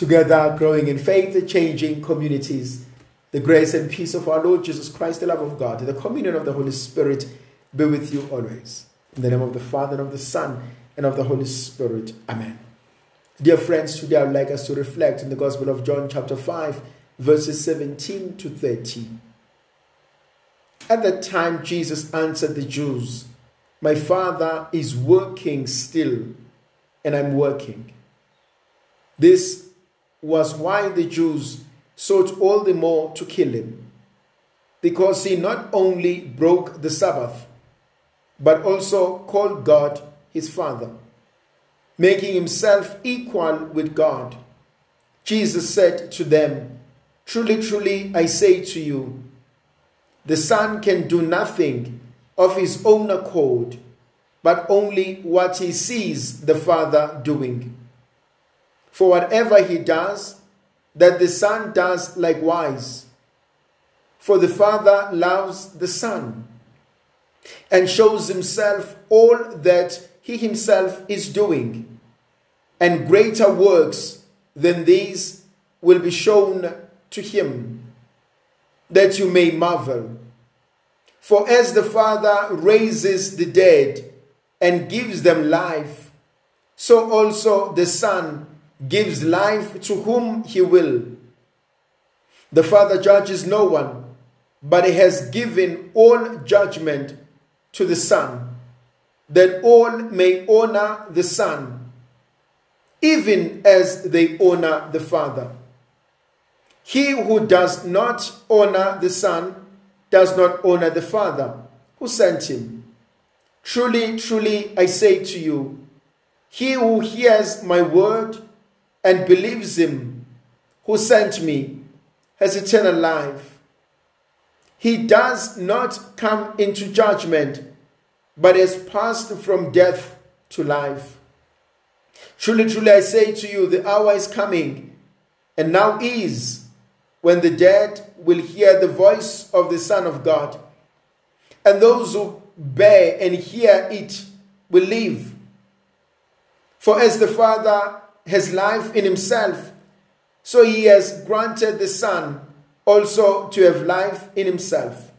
together growing in faith, changing communities. The grace and peace of our Lord Jesus Christ, the love of God, the communion of the Holy Spirit be with you always. In the name of the Father, and of the Son, and of the Holy Spirit. Amen. Dear friends, today I would like us to reflect in the Gospel of John, chapter 5, verses 17 to 30. At that time, Jesus answered the Jews, My Father is working still, and I'm working. This was why the Jews sought all the more to kill him, because he not only broke the Sabbath, but also called God his Father, making himself equal with God. Jesus said to them, Truly, truly, I say to you, the Son can do nothing of his own accord, but only what he sees the Father doing. For whatever he does, that the Son does likewise. For the Father loves the Son and shows himself all that he himself is doing, and greater works than these will be shown to him, that you may marvel. For as the Father raises the dead and gives them life, so also the Son gives life to whom he will. The Father judges no one, but he has given all judgment to the Son, that all may honor the Son, even as they honor the Father. He who does not honor the Son does not honor the Father who sent him. Truly, truly, I say to you, he who hears my word and believes him who sent me has eternal life. He does not come into judgment, but has passed from death to life. Truly, truly, I say to you, the hour is coming, and now is, when the dead will hear the voice of the Son of God, and those who bear and hear it will live. For as the Father has life in himself, so he has granted the Son also to have life in himself,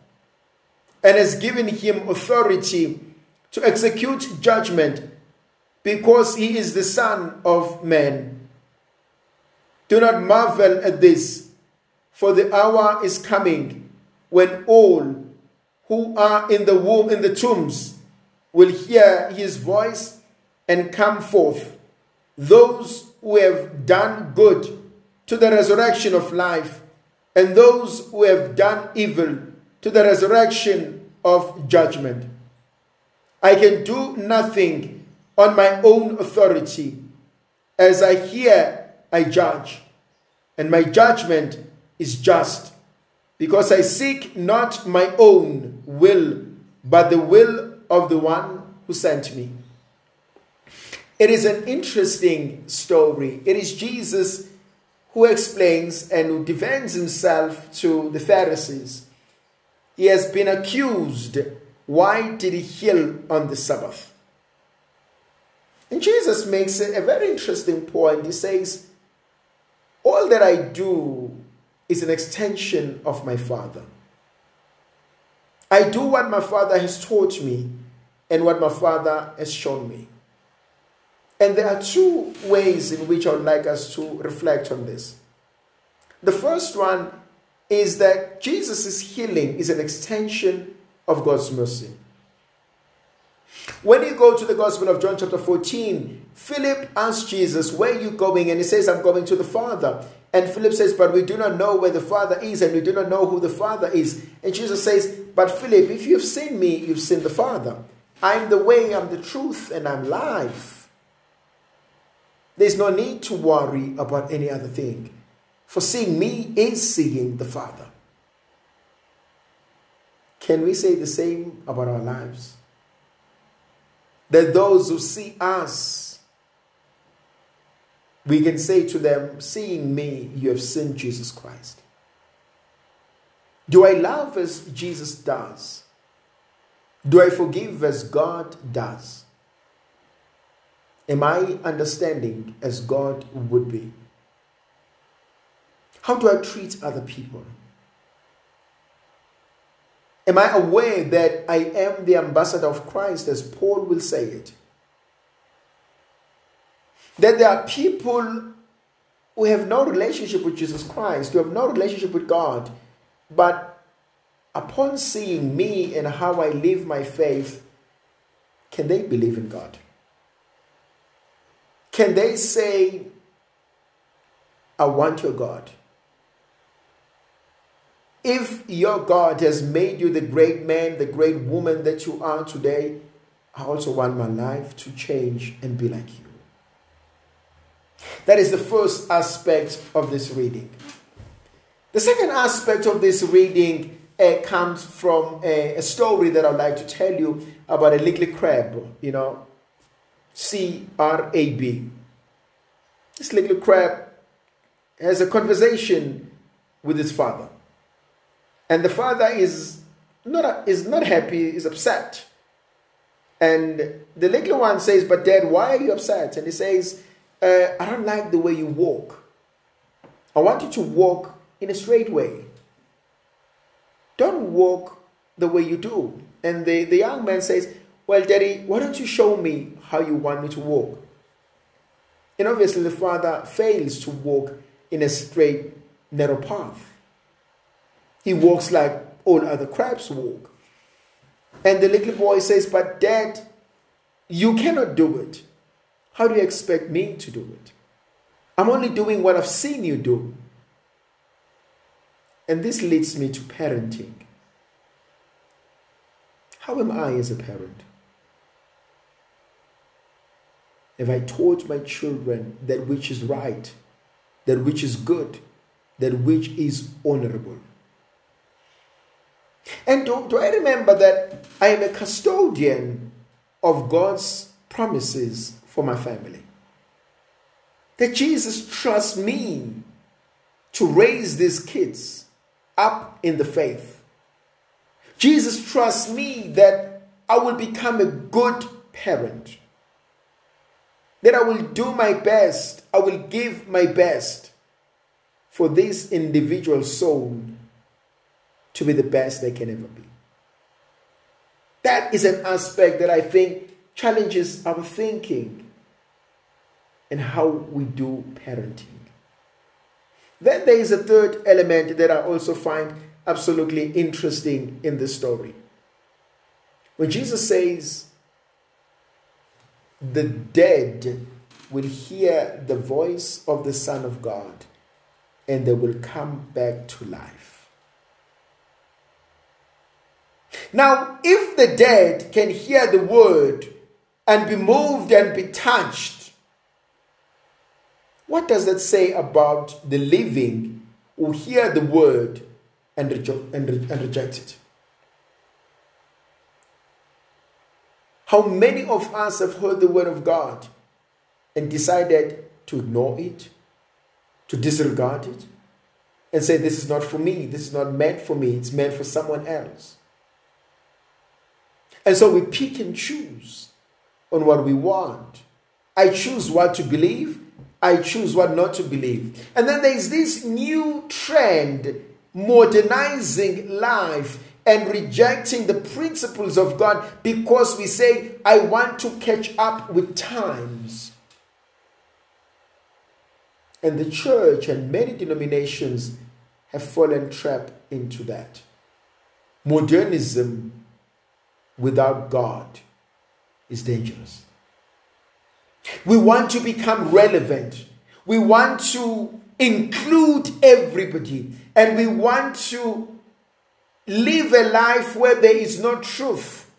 and has given him authority to execute judgment, because he is the Son of Man. Do not marvel at this, for the hour is coming when all who are in the womb in the tombs will hear his voice and come forth those who have done good to the resurrection of life, and those who have done evil to the resurrection of judgment. I can do nothing on my own authority. As I hear, I judge, and my judgment is just, because I seek not my own will, but the will of the one who sent me. It is an interesting story. It is Jesus who explains and who defends himself to the Pharisees. He has been accused. Why did he heal on the Sabbath? And Jesus makes a very interesting point. He says, All that I do is an extension of my Father. I do what my Father has taught me and what my Father has shown me. And there are two ways in which I would like us to reflect on this. The first one is that Jesus' healing is an extension of God's mercy. When you go to the Gospel of John, chapter 14, Philip asks Jesus, Where are you going? And he says, I'm going to the Father. And Philip says, But we do not know where the Father is, and we do not know who the Father is. And Jesus says, But Philip, if you've seen me, you've seen the Father. I'm the way, I'm the truth, and I'm life. There's no need to worry about any other thing. For seeing me is seeing the Father. Can we say the same about our lives? That those who see us, we can say to them, Seeing me, you have seen Jesus Christ. Do I love as Jesus does? Do I forgive as God does? Am I understanding as God would be? How do I treat other people? Am I aware that I am the ambassador of Christ, as Paul will say it? That there are people who have no relationship with Jesus Christ, who have no relationship with God, but upon seeing me and how I live my faith, can they believe in God? Can they say, I want your God? If your God has made you the great man, the great woman that you are today, I also want my life to change and be like you. That is the first aspect of this reading. The second aspect of this reading uh, comes from a, a, story that I'd like to tell you about a little crab, you know, C R A B. This little crab has a conversation with his father. And the father is not, is not happy, is upset. And the little one says, But dad, why are you upset? And he says, uh, I don't like the way you walk. I want you to walk in a straight way. Don't walk the way you do. And the, the young man says, Well, daddy, why don't you show me how you want me to walk? And obviously, the father fails to walk in a straight, narrow path. He walks like all other crabs walk. And the little boy says, But dad, you cannot do it. How do you expect me to do it? I'm only doing what I've seen you do. And this leads me to parenting. How am I as a parent? Have I taught my children that which is right, that which is good, that which is honorable? And do, do I remember that I am a custodian of God's promises for my family? That Jesus trusts me to raise these kids up in the faith. Jesus trusts me that I will become a good parent. That I will do my best, I will give my best for this individual soul to be the best they can ever be. That is an aspect that I think challenges our thinking and how we do parenting. Then there is a third element that I also find absolutely interesting in this story. When Jesus says, the dead will hear the voice of the Son of God and they will come back to life. Now, if the dead can hear the word and be moved and be touched, what does that say about the living who hear the word and, rejo- and, re- and reject it? How many of us have heard the word of God and decided to ignore it, to disregard it, and say, This is not for me, this is not meant for me, it's meant for someone else? And so we pick and choose on what we want. I choose what to believe, I choose what not to believe. And then there's this new trend modernizing life and rejecting the principles of God because we say, I want to catch up with times. And the church and many denominations have fallen trap into that. Modernism without God is dangerous. We want to become relevant. We want to include everybody. And we want to live a life where there is no truth.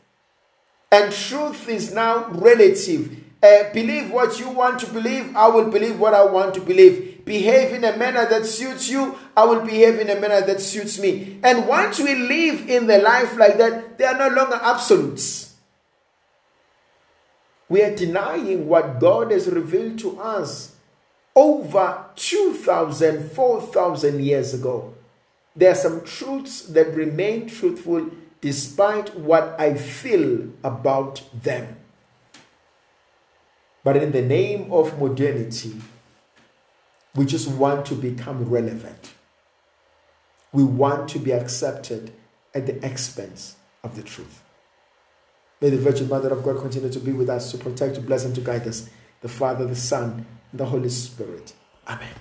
And truth is now relative. Uh, believe what you want to believe, I will believe what I want to believe. Behave in a manner that suits you, I will behave in a manner that suits me. And once we live in the life like that, they are no longer absolutes. We are denying what God has revealed to us over 2,000, 4,000 years ago. There are some truths that remain truthful despite what I feel about them. But in the name of modernity, we just want to become relevant. We want to be accepted at the expense of the truth. May the Virgin Mother of God continue to be with us, to protect, to bless, and to guide us. The Father, the Son, and the Holy Spirit. Amen.